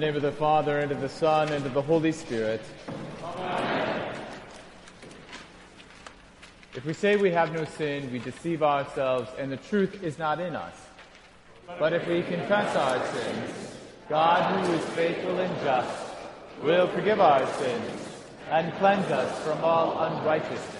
name of the Father, and of the Son, and of the Holy Spirit. Amen. If we say we have no sin, we deceive ourselves, and the truth is not in us. But if we confess our sins, God, who is faithful and just, will forgive our sins and cleanse us from all unrighteousness.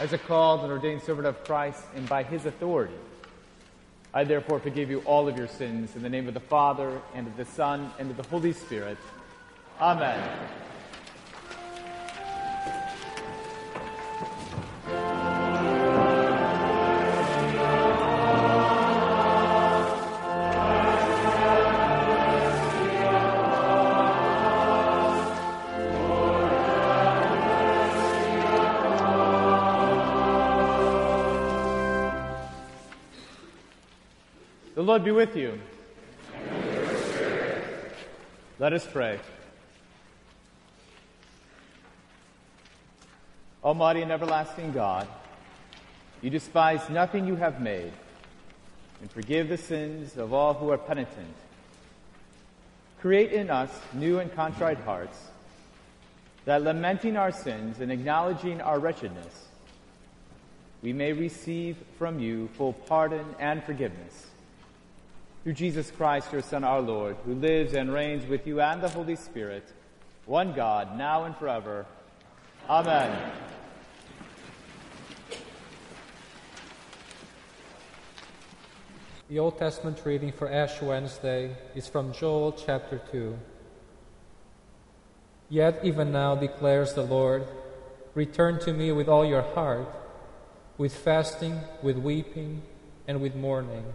as a called and ordained servant of Christ and by his authority. I therefore forgive you all of your sins in the name of the Father and of the Son and of the Holy Spirit. Amen. Lord be with you. Let us pray. Almighty and everlasting God, you despise nothing you have made and forgive the sins of all who are penitent. Create in us new and contrite hearts that lamenting our sins and acknowledging our wretchedness, we may receive from you full pardon and forgiveness through Jesus Christ, your Son, our Lord, who lives and reigns with you and the Holy Spirit, one God, now and forever. Amen. The Old Testament reading for Ash Wednesday is from Joel chapter 2. Yet even now declares the Lord, return to me with all your heart, with fasting, with weeping, and with mourning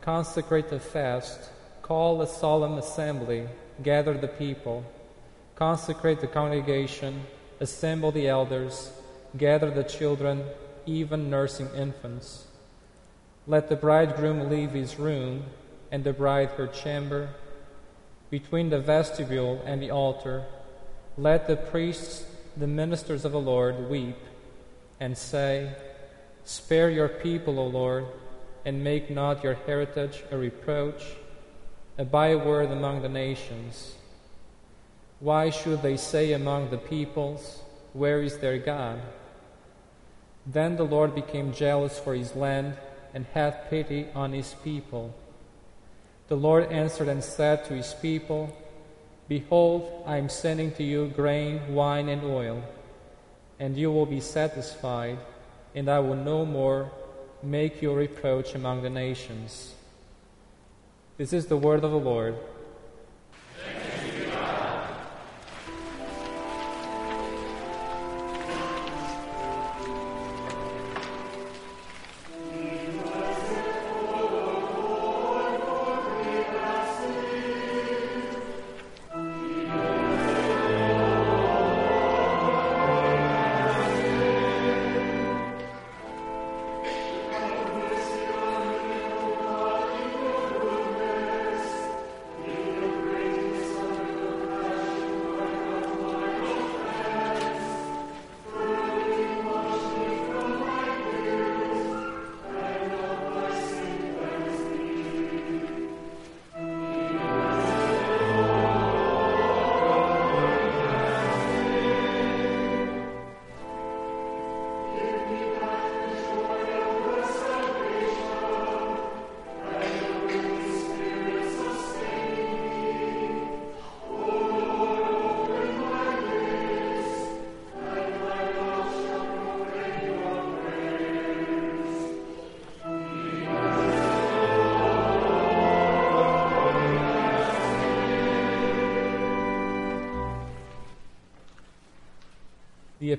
consecrate the fast, call a solemn assembly, gather the people, consecrate the congregation, assemble the elders, gather the children, even nursing infants. Let the bridegroom leave his room, and the bride her chamber. Between the vestibule and the altar, let the priests, the ministers of the Lord, weep and say, Spare your people, O Lord and make not your heritage a reproach, a byword among the nations. Why should they say among the peoples, Where is their God? Then the Lord became jealous for his land and had pity on his people. The Lord answered and said to his people, Behold, I am sending to you grain, wine, and oil, and you will be satisfied, and I will no more make your reproach among the nations. This is the word of the Lord.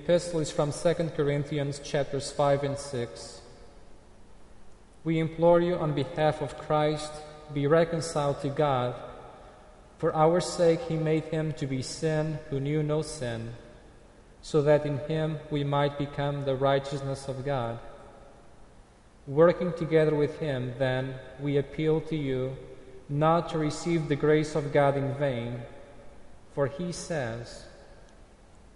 Epistle is from 2 Corinthians chapters 5 and 6. We implore you on behalf of Christ, be reconciled to God. For our sake he made him to be sin who knew no sin, so that in him we might become the righteousness of God. Working together with him, then, we appeal to you not to receive the grace of God in vain, for he says,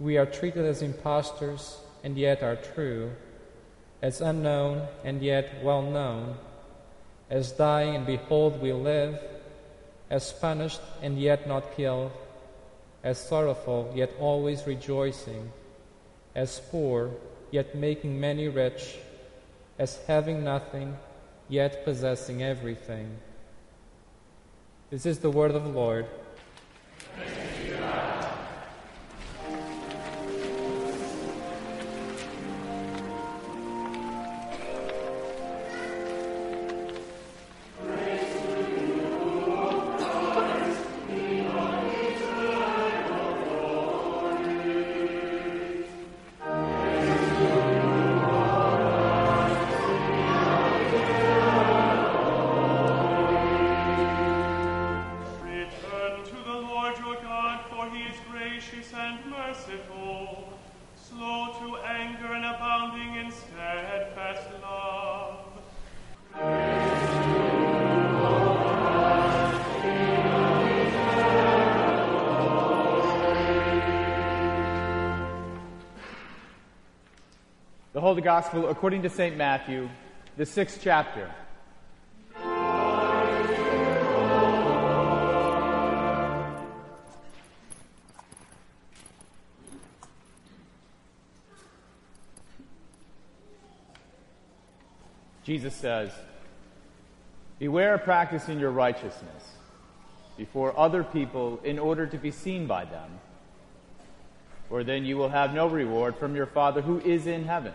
we are treated as impostors and yet are true, as unknown and yet well known, as dying and behold we live, as punished and yet not killed, as sorrowful yet always rejoicing, as poor yet making many rich, as having nothing yet possessing everything. This is the word of the Lord. Holy Gospel according to St. Matthew, the sixth chapter. Jesus says, Beware of practicing your righteousness before other people in order to be seen by them, for then you will have no reward from your Father who is in heaven.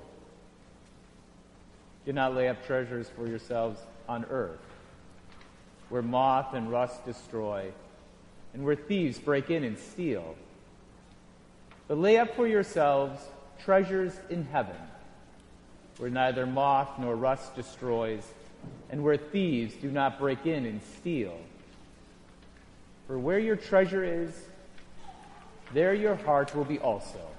Do not lay up treasures for yourselves on earth, where moth and rust destroy, and where thieves break in and steal. But lay up for yourselves treasures in heaven, where neither moth nor rust destroys, and where thieves do not break in and steal. For where your treasure is, there your heart will be also.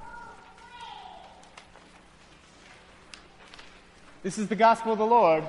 This is the gospel of the Lord.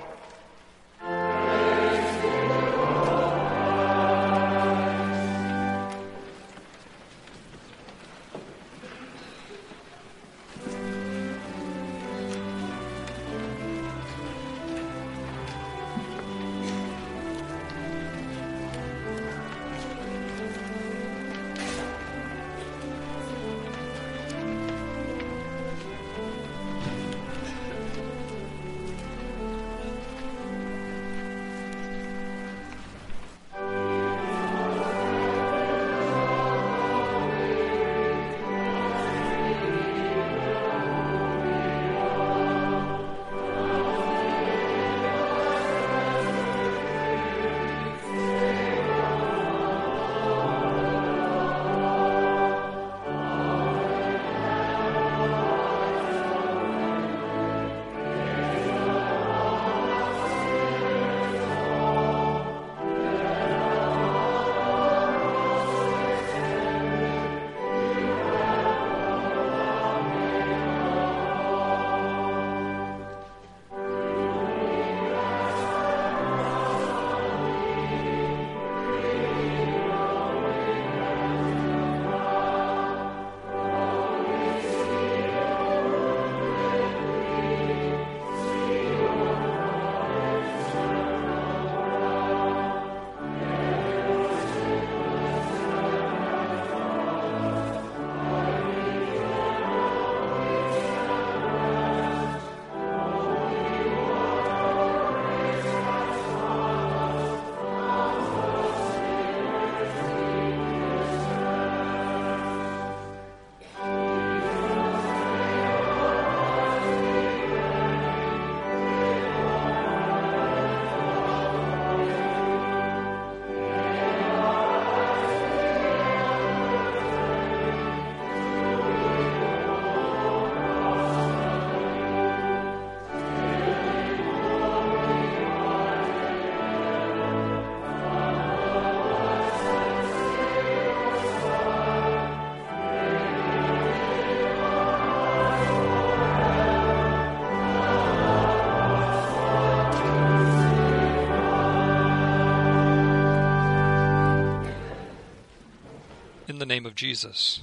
The name of Jesus.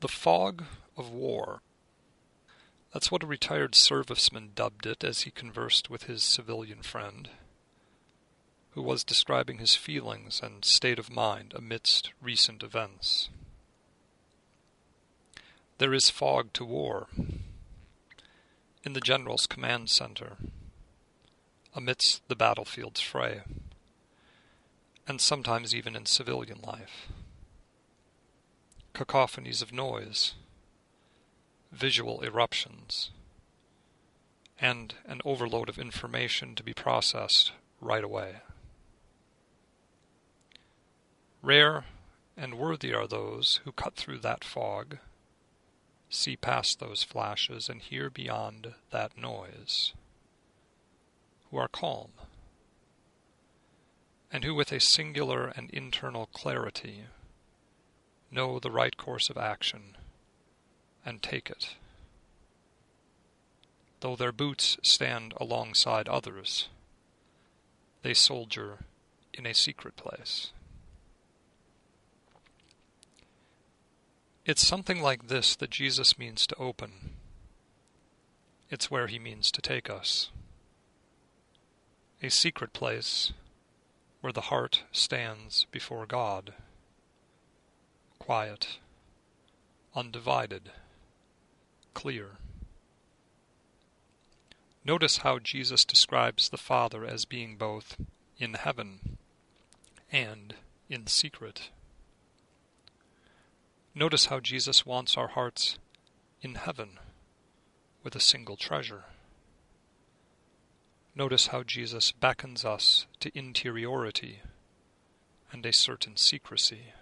The fog of war. That's what a retired serviceman dubbed it as he conversed with his civilian friend, who was describing his feelings and state of mind amidst recent events. There is fog to war. In the General's command center, amidst the battlefield's fray and sometimes even in civilian life. Cacophonies of noise, visual eruptions, and an overload of information to be processed right away. Rare and worthy are those who cut through that fog, see past those flashes, and hear beyond that noise, who are calm and who with a singular and internal clarity know the right course of action and take it. Though their boots stand alongside others, they soldier in a secret place. It's something like this that Jesus means to open. It's where he means to take us. A secret place where the heart stands before God, quiet, undivided, clear. Notice how Jesus describes the Father as being both in heaven and in secret. Notice how Jesus wants our hearts in heaven with a single treasure. Notice how Jesus beckons us to interiority and a certain secrecy.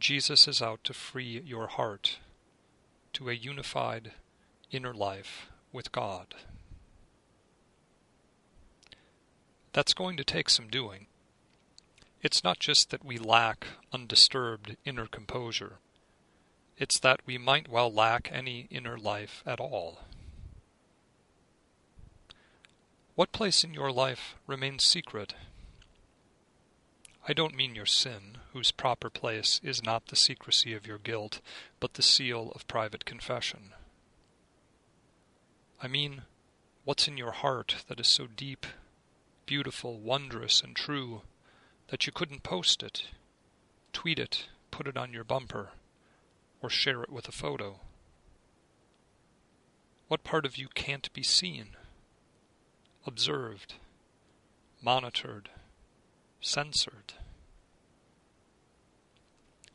Jesus is out to free your heart to a unified inner life with God. That's going to take some doing. It's not just that we lack undisturbed inner composure. It's that we might well lack any inner life at all. What place in your life remains secret? I don't mean your sin, whose proper place is not the secrecy of your guilt, but the seal of private confession. I mean, what's in your heart that is so deep, beautiful, wondrous, and true that you couldn't post it, tweet it, put it on your bumper, or share it with a photo? What part of you can't be seen? Observed, monitored, censored.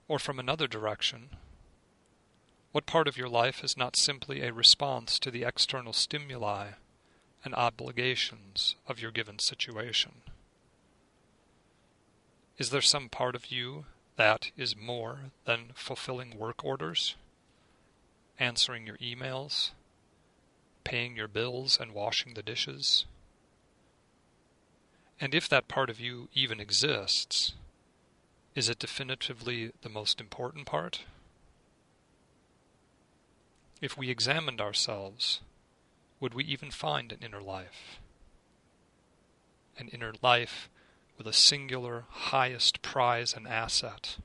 Or from another direction, what part of your life is not simply a response to the external stimuli and obligations of your given situation? Is there some part of you that is more than fulfilling work orders, answering your emails, paying your bills, and washing the dishes? And if that part of you even exists, is it definitively the most important part? If we examined ourselves, would we even find an inner life? An inner life with a singular, highest prize and asset,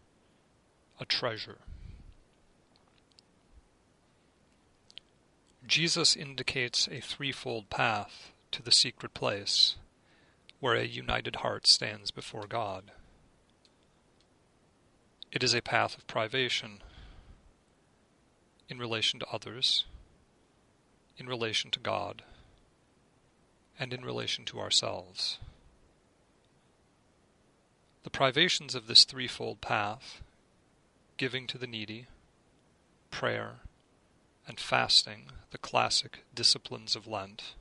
a treasure. Jesus indicates a threefold path to the secret place where a united heart stands before God. It is a path of privation in relation to others, in relation to God, and in relation to ourselves. The privations of this threefold path, giving to the needy, prayer, and fasting, the classic disciplines of Lent,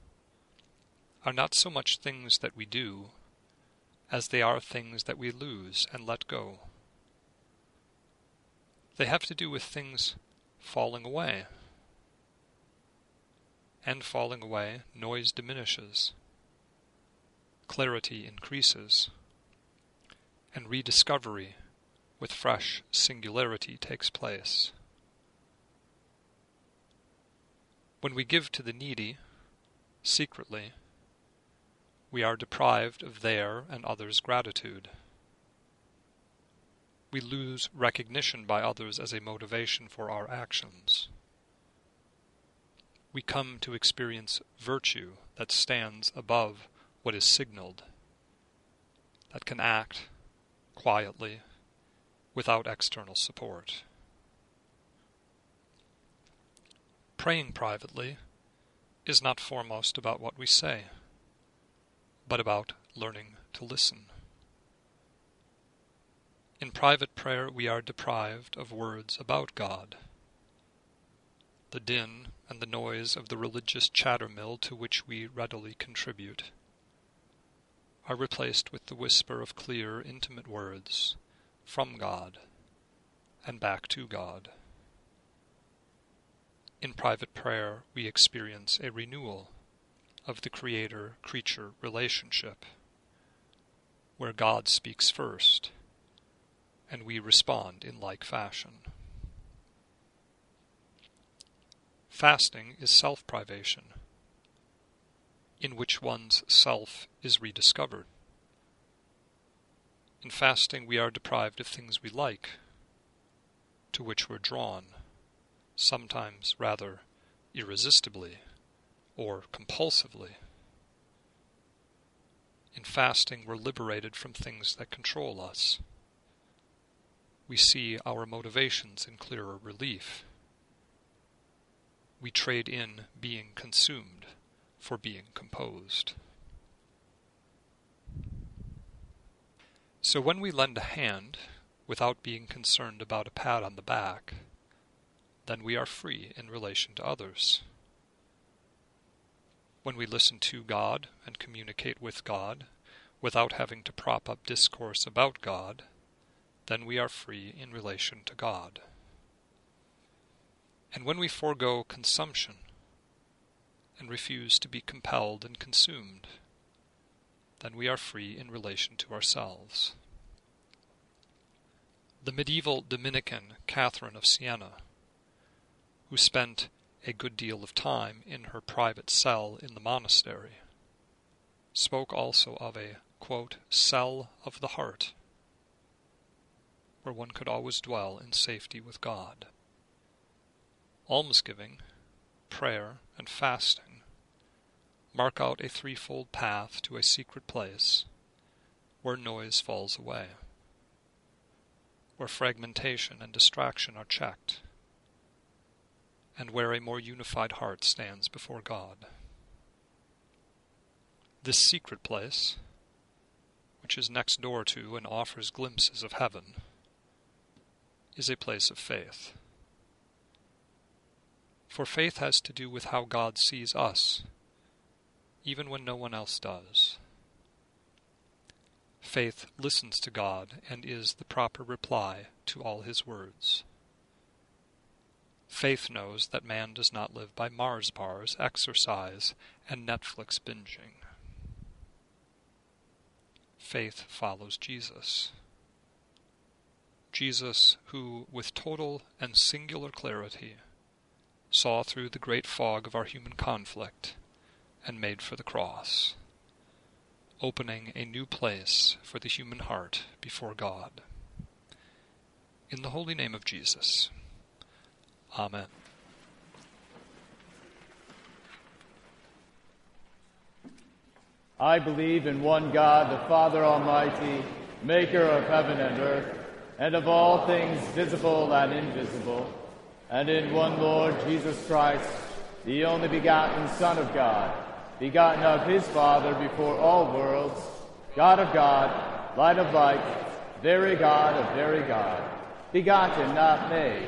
are not so much things that we do as they are things that we lose and let go. They have to do with things falling away. And falling away, noise diminishes, clarity increases, and rediscovery with fresh singularity takes place. When we give to the needy, secretly, we are deprived of their and others' gratitude. We lose recognition by others as a motivation for our actions. We come to experience virtue that stands above what is signaled, that can act quietly without external support. Praying privately is not foremost about what we say but about learning to listen. In private prayer, we are deprived of words about God. The din and the noise of the religious chattermill to which we readily contribute are replaced with the whisper of clear, intimate words from God and back to God. In private prayer, we experience a renewal of the creator creature relationship, where God speaks first, and we respond in like fashion. Fasting is self privation, in which one's self is rediscovered. In fasting, we are deprived of things we like, to which we're drawn, sometimes rather irresistibly or compulsively. In fasting, we're liberated from things that control us. We see our motivations in clearer relief. We trade in being consumed for being composed. So when we lend a hand without being concerned about a pat on the back, then we are free in relation to others. When we listen to God and communicate with God without having to prop up discourse about God, then we are free in relation to God. And when we forego consumption and refuse to be compelled and consumed, then we are free in relation to ourselves. The medieval Dominican Catherine of Siena, who spent a good deal of time in her private cell in the monastery, spoke also of a quote, cell of the heart, where one could always dwell in safety with God. Almsgiving, prayer, and fasting mark out a threefold path to a secret place where noise falls away, where fragmentation and distraction are checked, and where a more unified heart stands before God. This secret place, which is next door to and offers glimpses of heaven, is a place of faith. For faith has to do with how God sees us, even when no one else does. Faith listens to God and is the proper reply to all his words. Faith knows that man does not live by Mars bars, exercise, and Netflix binging faith follows Jesus. Jesus, who, with total and singular clarity, saw through the great fog of our human conflict and made for the cross, opening a new place for the human heart before God. In the holy name of Jesus. Amen. I believe in one God, the Father Almighty, maker of heaven and earth, and of all things visible and invisible, and in one Lord Jesus Christ, the only begotten Son of God, begotten of his Father before all worlds, God of God, light of light, very God of very God, begotten, not made,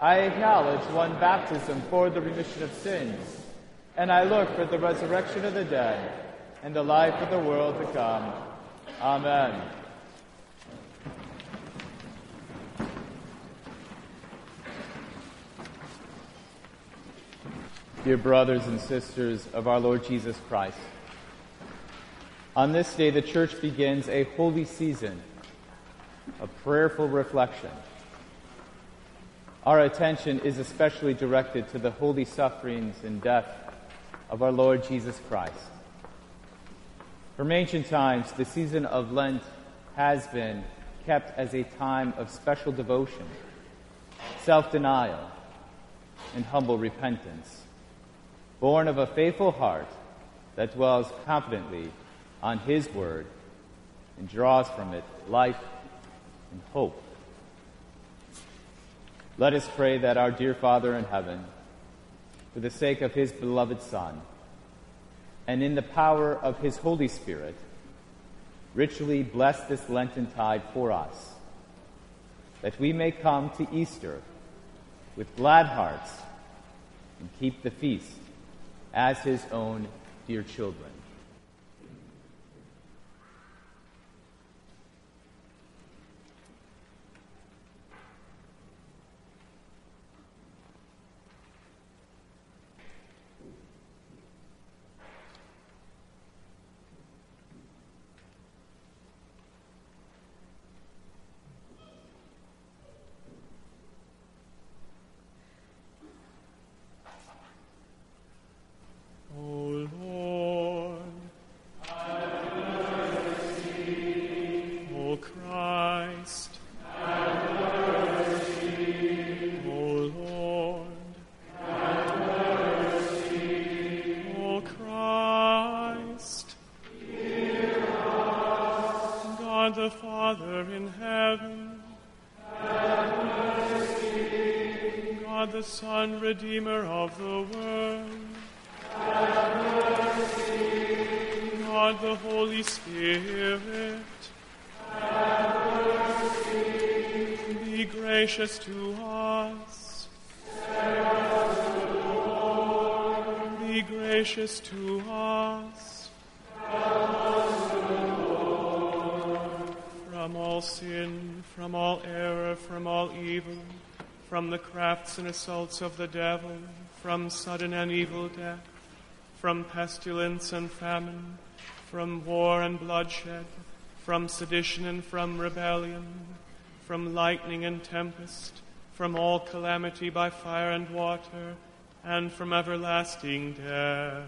I acknowledge one baptism for the remission of sins, and I look for the resurrection of the dead and the life of the world to come. Amen. Dear brothers and sisters of our Lord Jesus Christ, on this day the Church begins a holy season of prayerful reflection. Our attention is especially directed to the holy sufferings and death of our Lord Jesus Christ. From ancient times, the season of Lent has been kept as a time of special devotion, self denial, and humble repentance, born of a faithful heart that dwells confidently on His Word and draws from it life and hope. Let us pray that our dear Father in heaven, for the sake of His beloved Son, and in the power of his Holy Spirit, richly bless this Lenten tide for us, that we may come to Easter with glad hearts and keep the feast as his own dear children. Have heaven. God the Son, Redeemer of the world. God the Holy Spirit. Be gracious to us. Be gracious to us. From all sin, from all error, from all evil, from the crafts and assaults of the devil, from sudden and evil death, from pestilence and famine, from war and bloodshed, from sedition and from rebellion, from lightning and tempest, from all calamity by fire and water, and from everlasting death.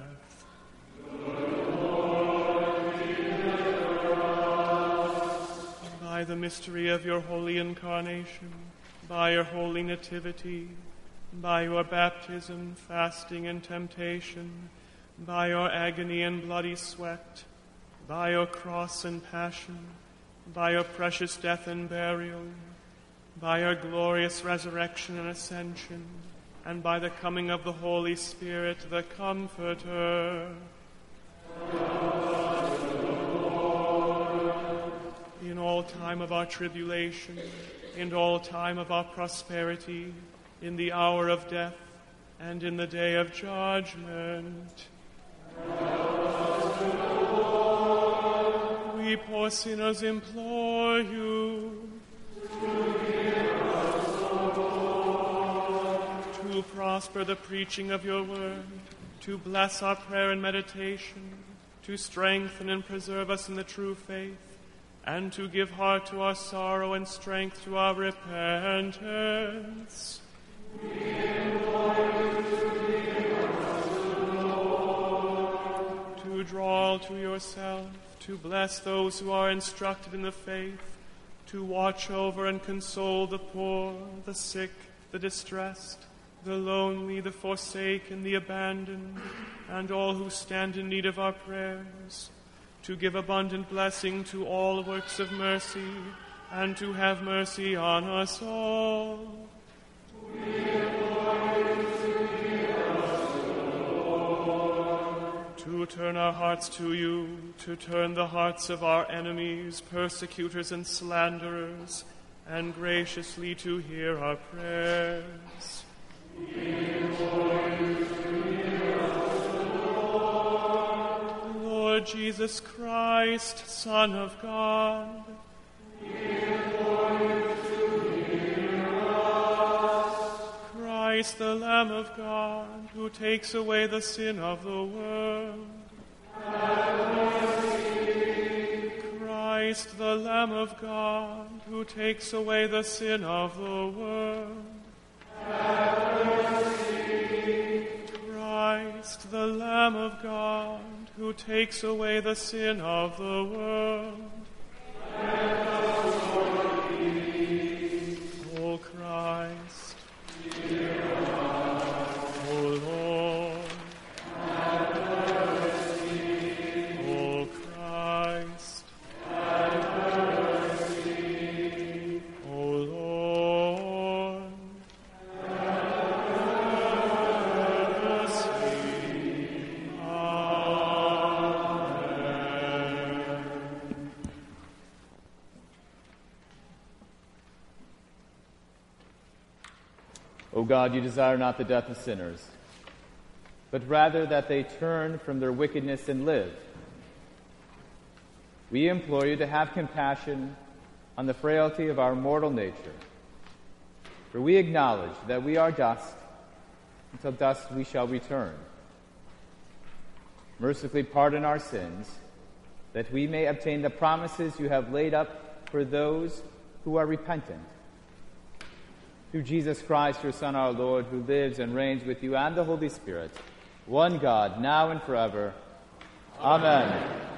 By the mystery of your holy incarnation, by your holy nativity, by your baptism, fasting, and temptation, by your agony and bloody sweat, by your cross and passion, by your precious death and burial, by your glorious resurrection and ascension, and by the coming of the Holy Spirit, the Comforter. In all time of our tribulation, in all time of our prosperity, in the hour of death, and in the day of judgment. We poor sinners implore you to prosper the preaching of your word, to bless our prayer and meditation, to strengthen and preserve us in the true faith, and to give heart to our sorrow and strength to our repentance. To draw to yourself, to bless those who are instructed in the faith, to watch over and console the poor, the sick, the distressed, the lonely, the forsaken, the abandoned, and all who stand in need of our prayers, to give abundant blessing to all works of mercy, and to have mercy on us all. To turn our hearts to you, to turn the hearts of our enemies, persecutors, and slanderers, and graciously to hear our prayers. Lord Jesus Christ, Son of God, Christ, the Lamb of God, who takes away the sin of the world. Christ, the Lamb of God, who takes away the sin of the world. Christ, the Lamb of God, who takes away the sin of the world. God, you desire not the death of sinners, but rather that they turn from their wickedness and live. We implore you to have compassion on the frailty of our mortal nature, for we acknowledge that we are dust, until dust we shall return. Mercifully pardon our sins, that we may obtain the promises you have laid up for those who are repentant through Jesus Christ, your Son, our Lord, who lives and reigns with you and the Holy Spirit, one God, now and forever. Amen. Let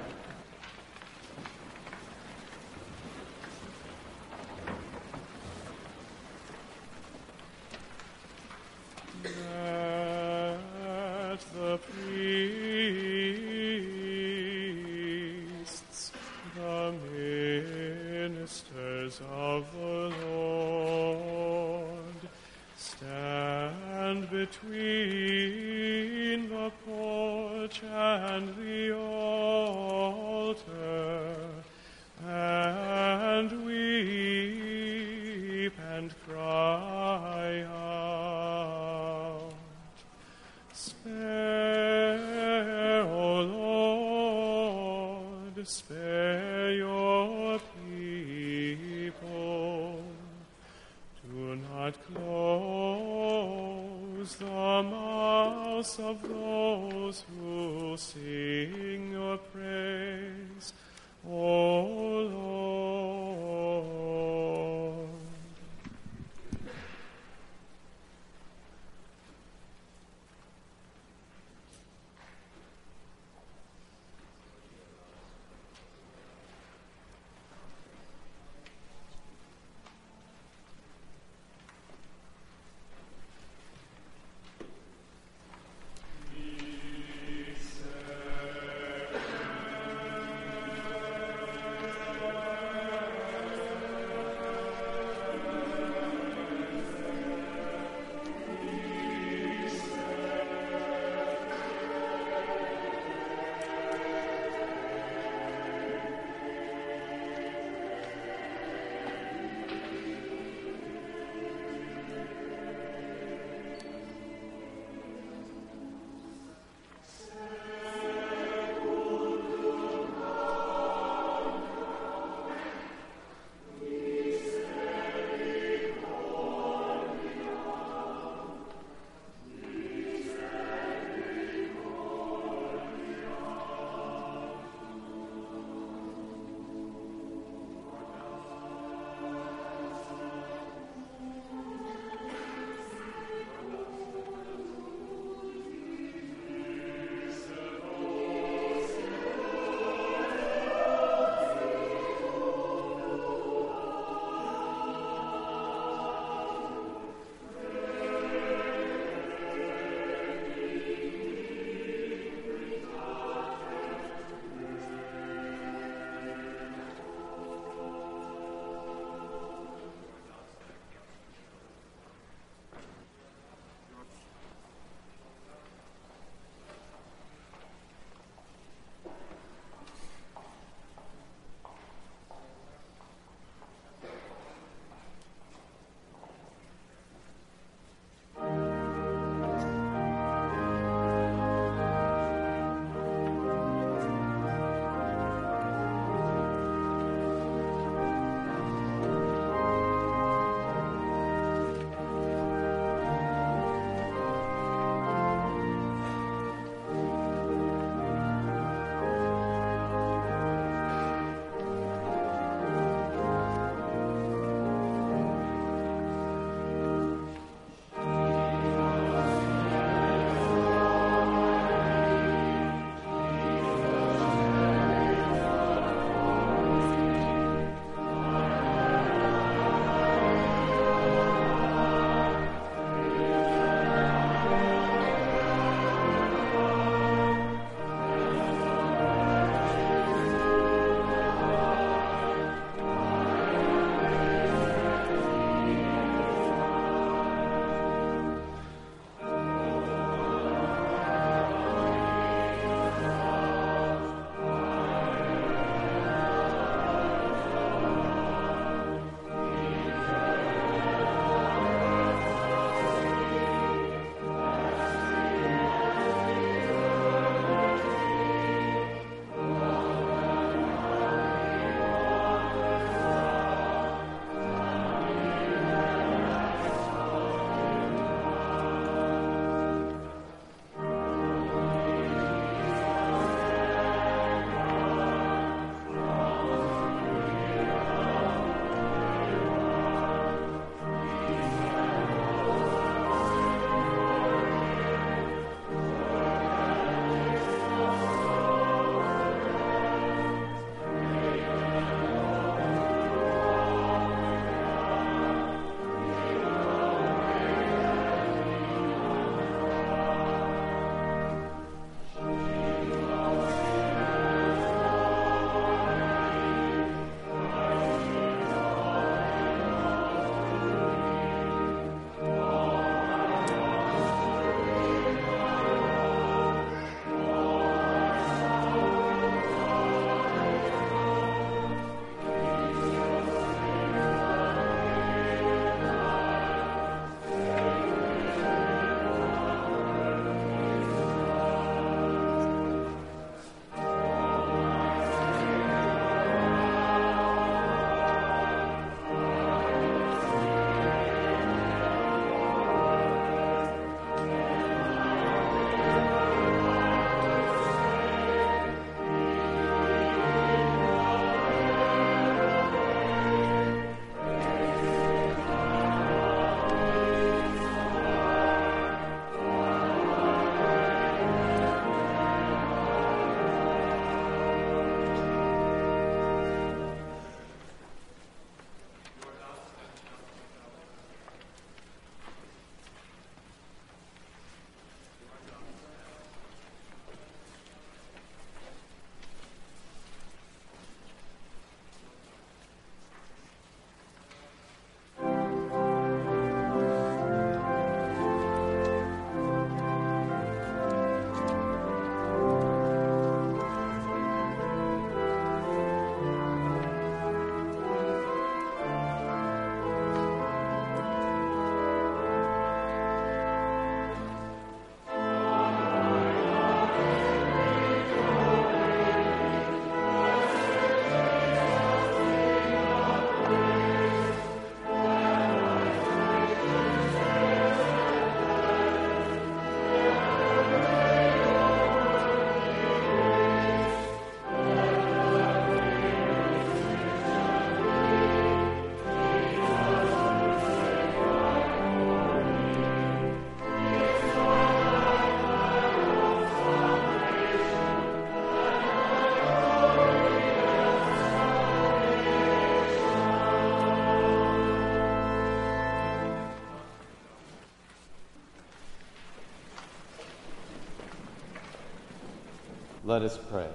Let us pray.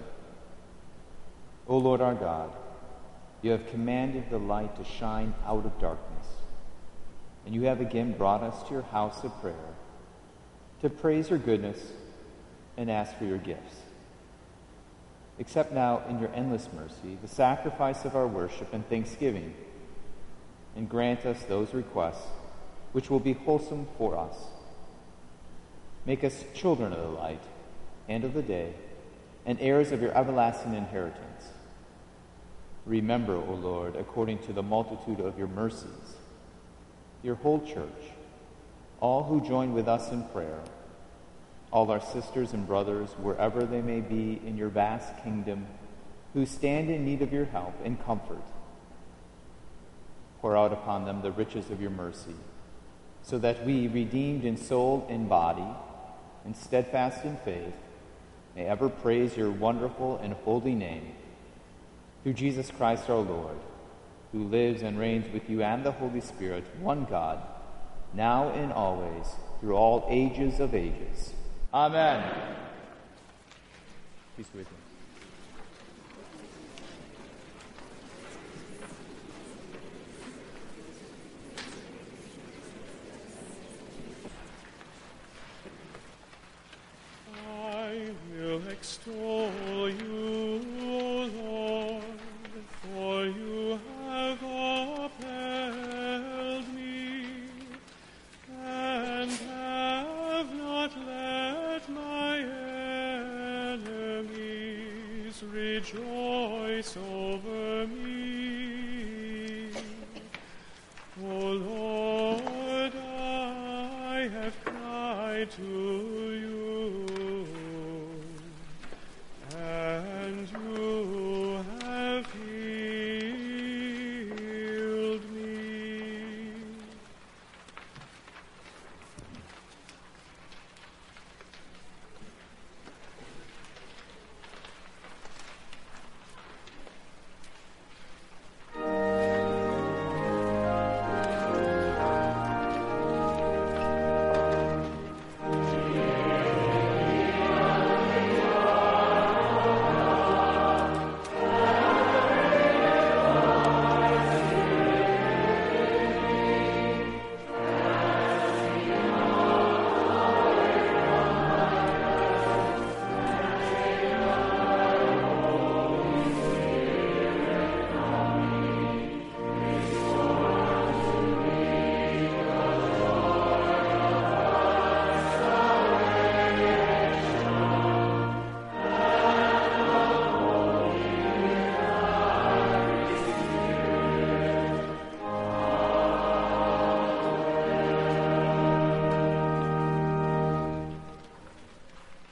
O Lord our God, you have commanded the light to shine out of darkness, and you have again brought us to your house of prayer to praise your goodness and ask for your gifts. Accept now in your endless mercy the sacrifice of our worship and thanksgiving, and grant us those requests which will be wholesome for us. Make us children of the light and of the day, and heirs of your everlasting inheritance. Remember, O Lord, according to the multitude of your mercies, your whole church, all who join with us in prayer, all our sisters and brothers, wherever they may be in your vast kingdom, who stand in need of your help and comfort. Pour out upon them the riches of your mercy, so that we, redeemed in soul and body, and steadfast in faith, may ever praise your wonderful and holy name. Through Jesus Christ our Lord, who lives and reigns with you and the Holy Spirit, one God, now and always, through all ages of ages. Amen. Peace with you. I will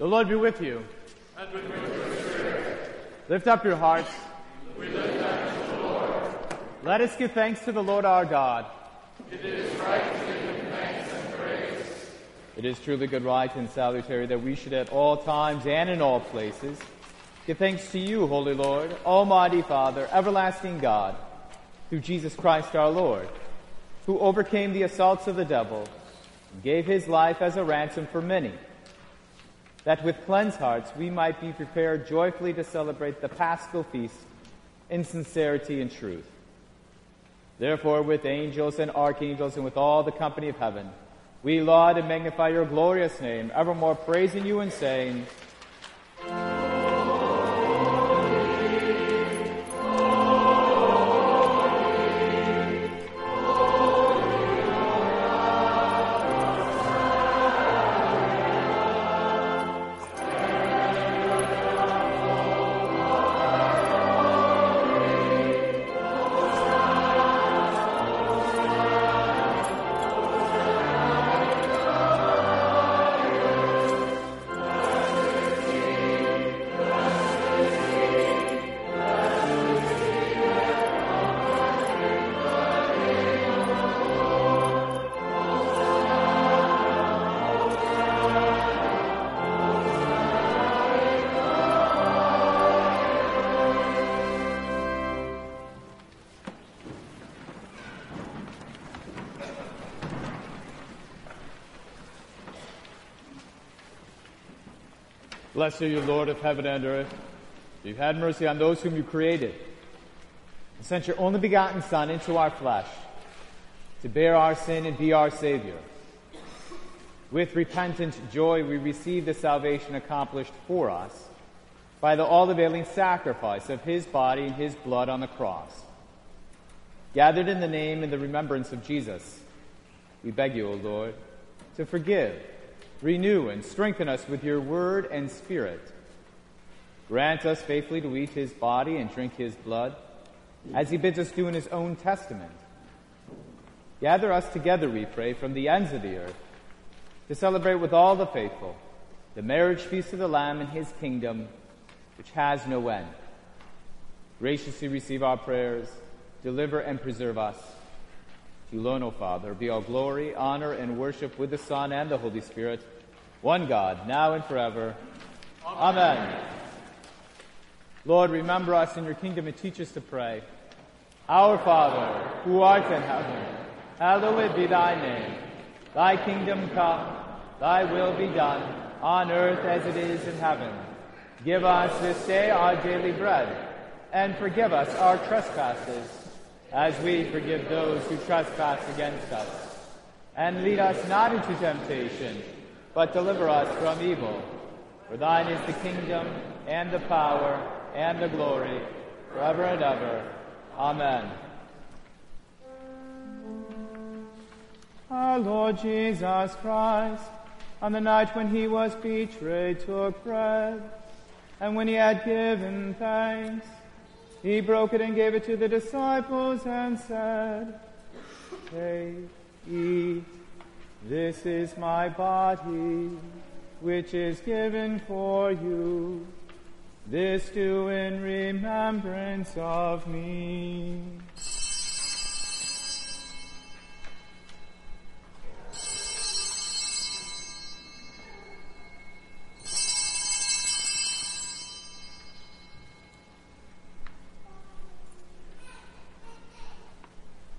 The Lord be with you. Lift up your hearts. Let us give thanks to the Lord our God. It is right to give thanks and praise. It is truly good, right, and salutary that we should at all times and in all places give thanks to you, Holy Lord, Almighty Father, everlasting God, through Jesus Christ our Lord, who overcame the assaults of the devil and gave his life as a ransom for many that with cleansed hearts we might be prepared joyfully to celebrate the paschal feast in sincerity and truth. Therefore, with angels and archangels and with all the company of heaven, we laud and magnify your glorious name, evermore praising you and saying, Blessed are you, Lord of heaven and earth. You've had mercy on those whom you created and sent your only begotten Son into our flesh to bear our sin and be our Savior. With repentant joy, we receive the salvation accomplished for us by the all availing sacrifice of His body and His blood on the cross. Gathered in the name and the remembrance of Jesus, we beg you, O Lord, to forgive, renew, and strengthen us with your word and spirit. Grant us faithfully to eat His body and drink His blood, as He bids us do in His own testament Gather us together, we pray, from the ends of the earth to celebrate with all the faithful the marriage feast of the Lamb in his kingdom, which has no end. Graciously receive our prayers, deliver and preserve us. You alone, O Father, be all glory, honor, and worship with the Son and the Holy Spirit, one God, now and forever. Amen. Amen. Lord, remember us in your kingdom and teach us to pray. Our Father, who art in heaven, hallowed be thy name. Thy kingdom come, thy will be done, on earth as it is in heaven. Give us this day our daily bread, and forgive us our trespasses, as we forgive those who trespass against us. And lead us not into temptation, but deliver us from evil. For thine is the kingdom, and the power, and the glory, forever and ever. Amen. Our Lord Jesus Christ, on the night when he was betrayed, took bread, and when he had given thanks, he broke it and gave it to the disciples and said, Take, eat, this is my body, which is given for you. This do in remembrance of me.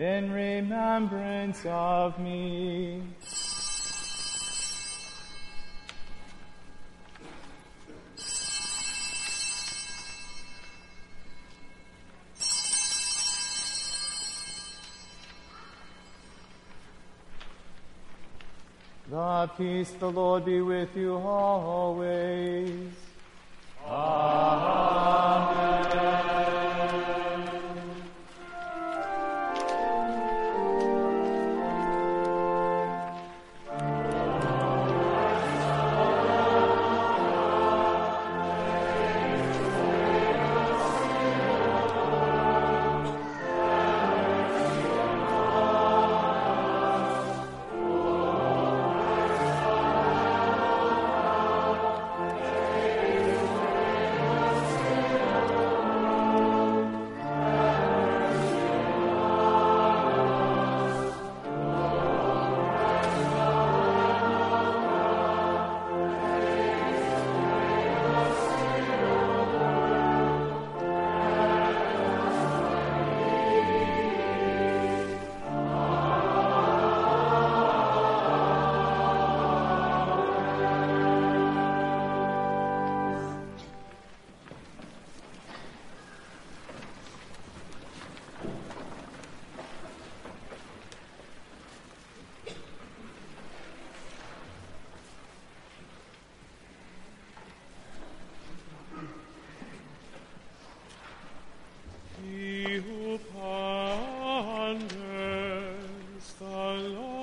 in remembrance of me. The peace the Lord be with you always. Amen. Lord.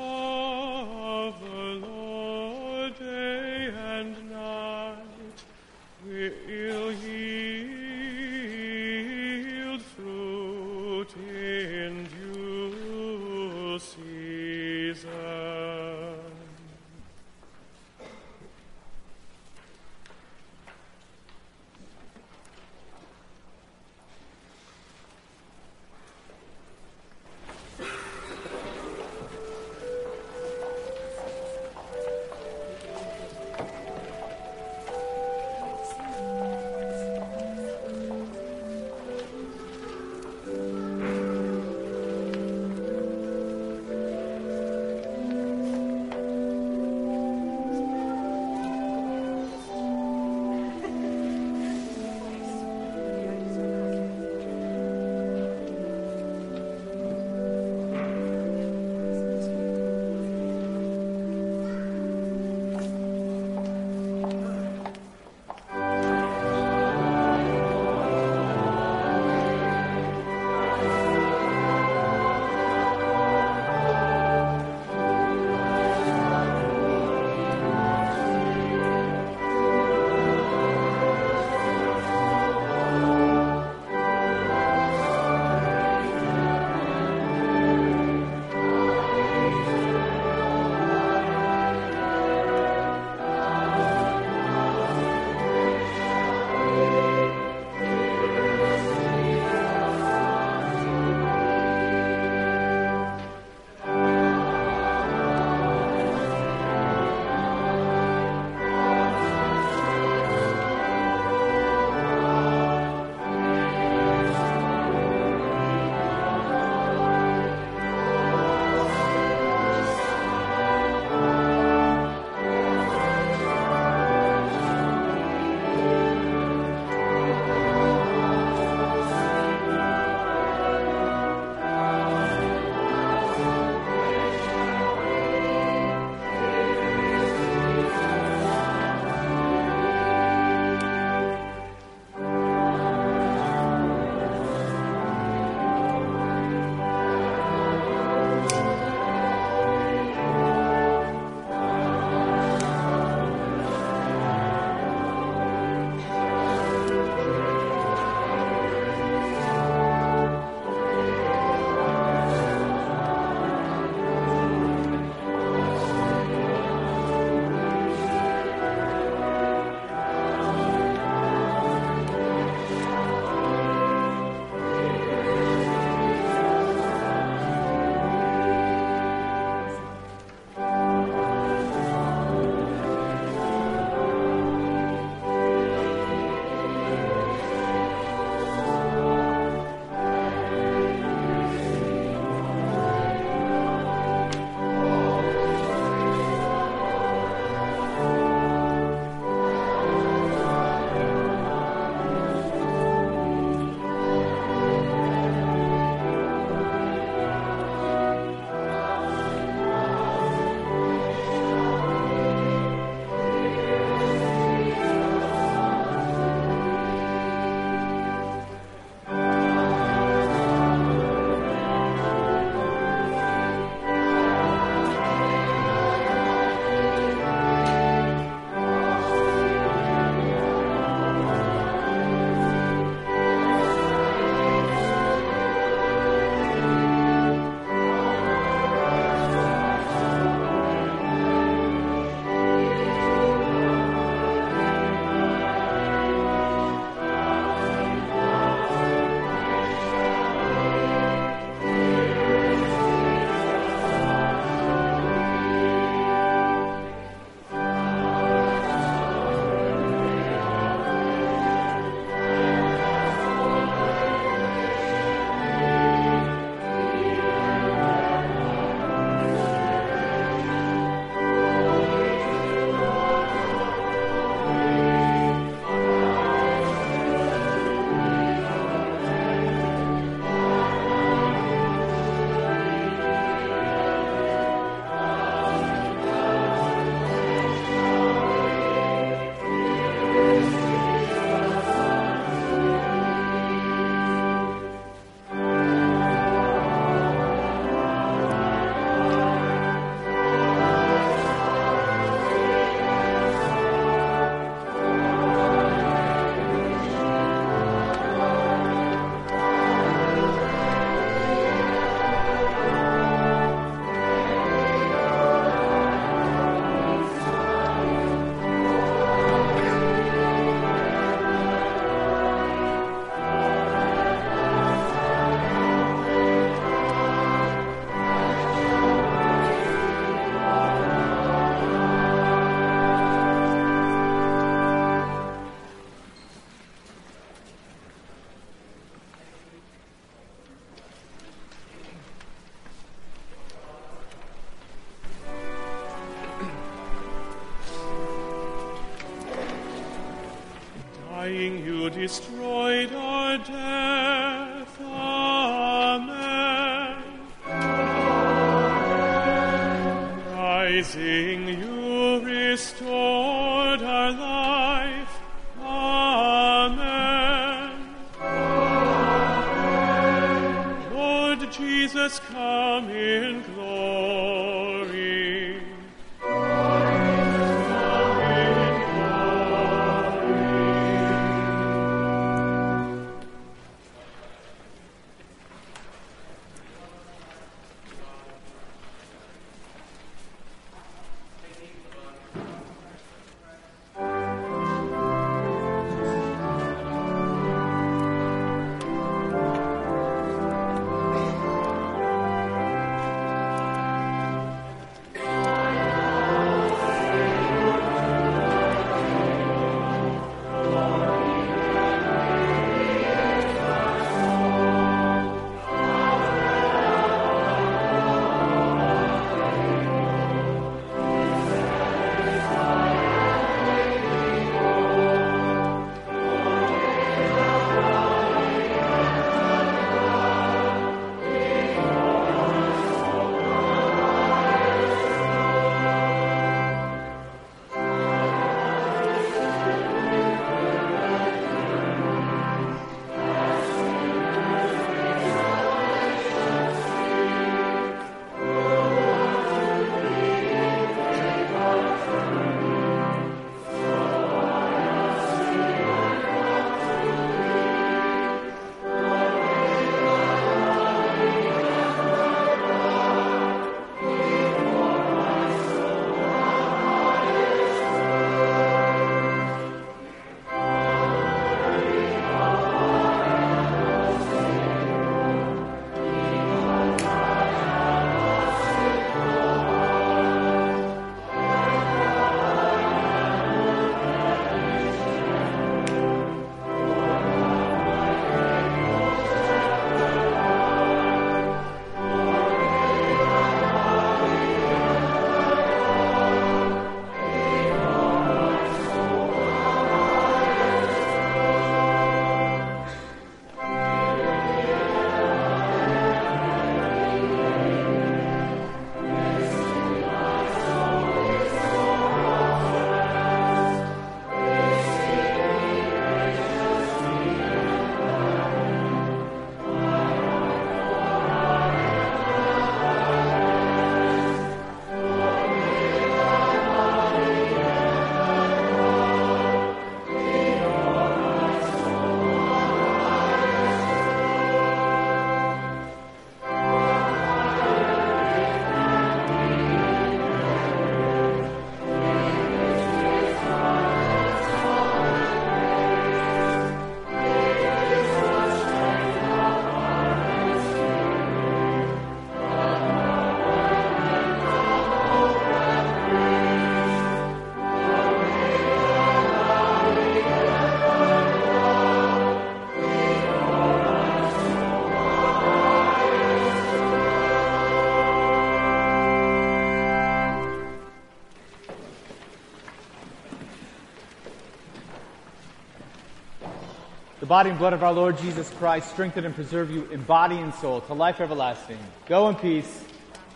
The body and blood of our Lord Jesus Christ strengthen and preserve you in body and soul to life everlasting. Go in peace.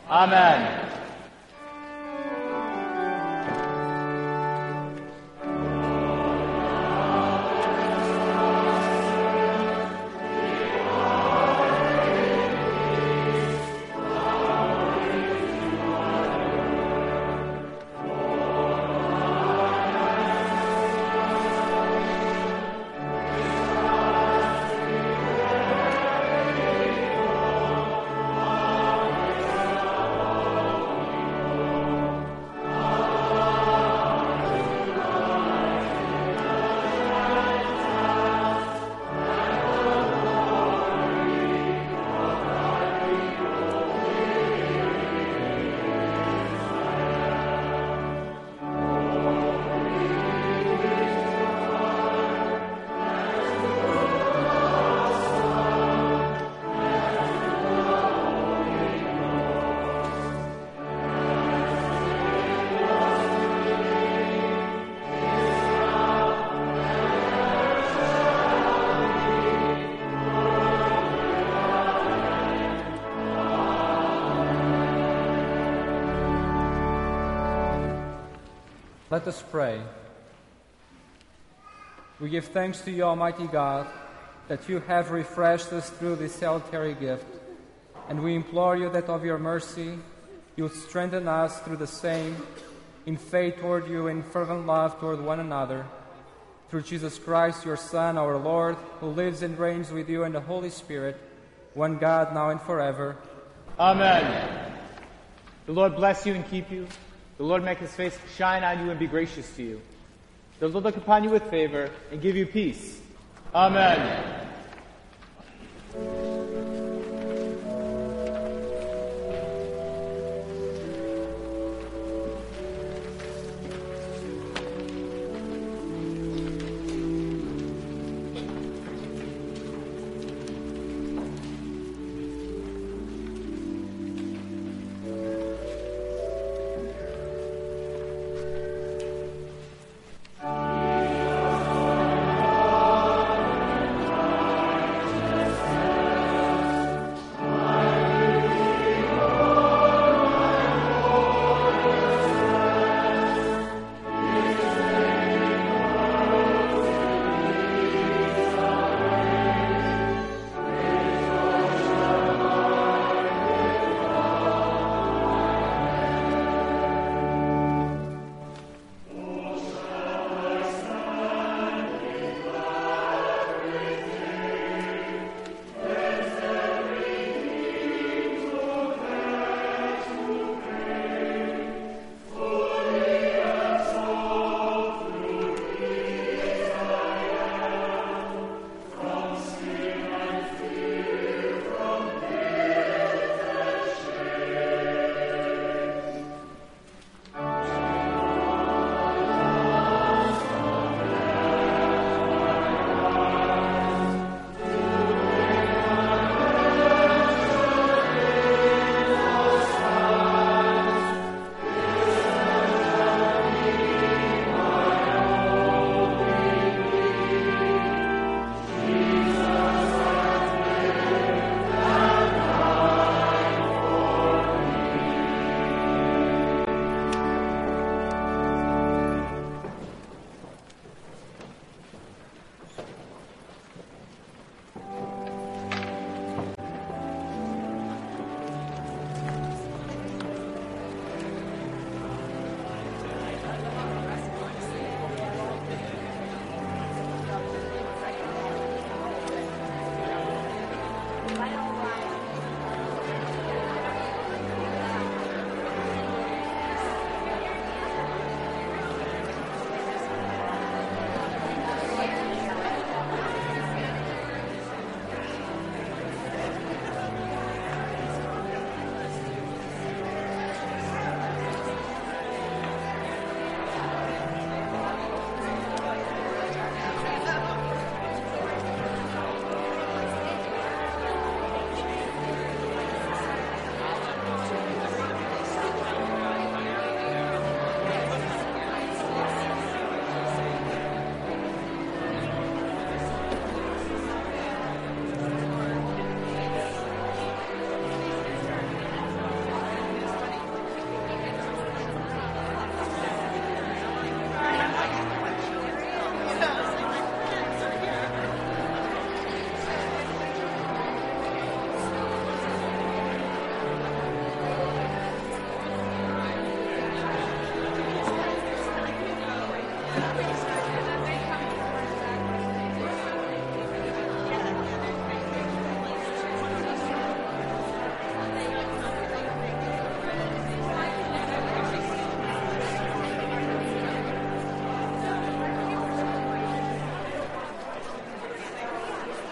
Amen. Let us pray. We give thanks to you, Almighty God, that you have refreshed us through this salutary gift, and we implore you that of your mercy you strengthen us through the same in faith toward you and fervent love toward one another. Through Jesus Christ, your Son, our Lord, who lives and reigns with you in the Holy Spirit, one God, now and forever. Amen. The Lord bless you and keep you. The Lord make his face shine on you and be gracious to you. The Lord look upon you with favor and give you peace. Amen.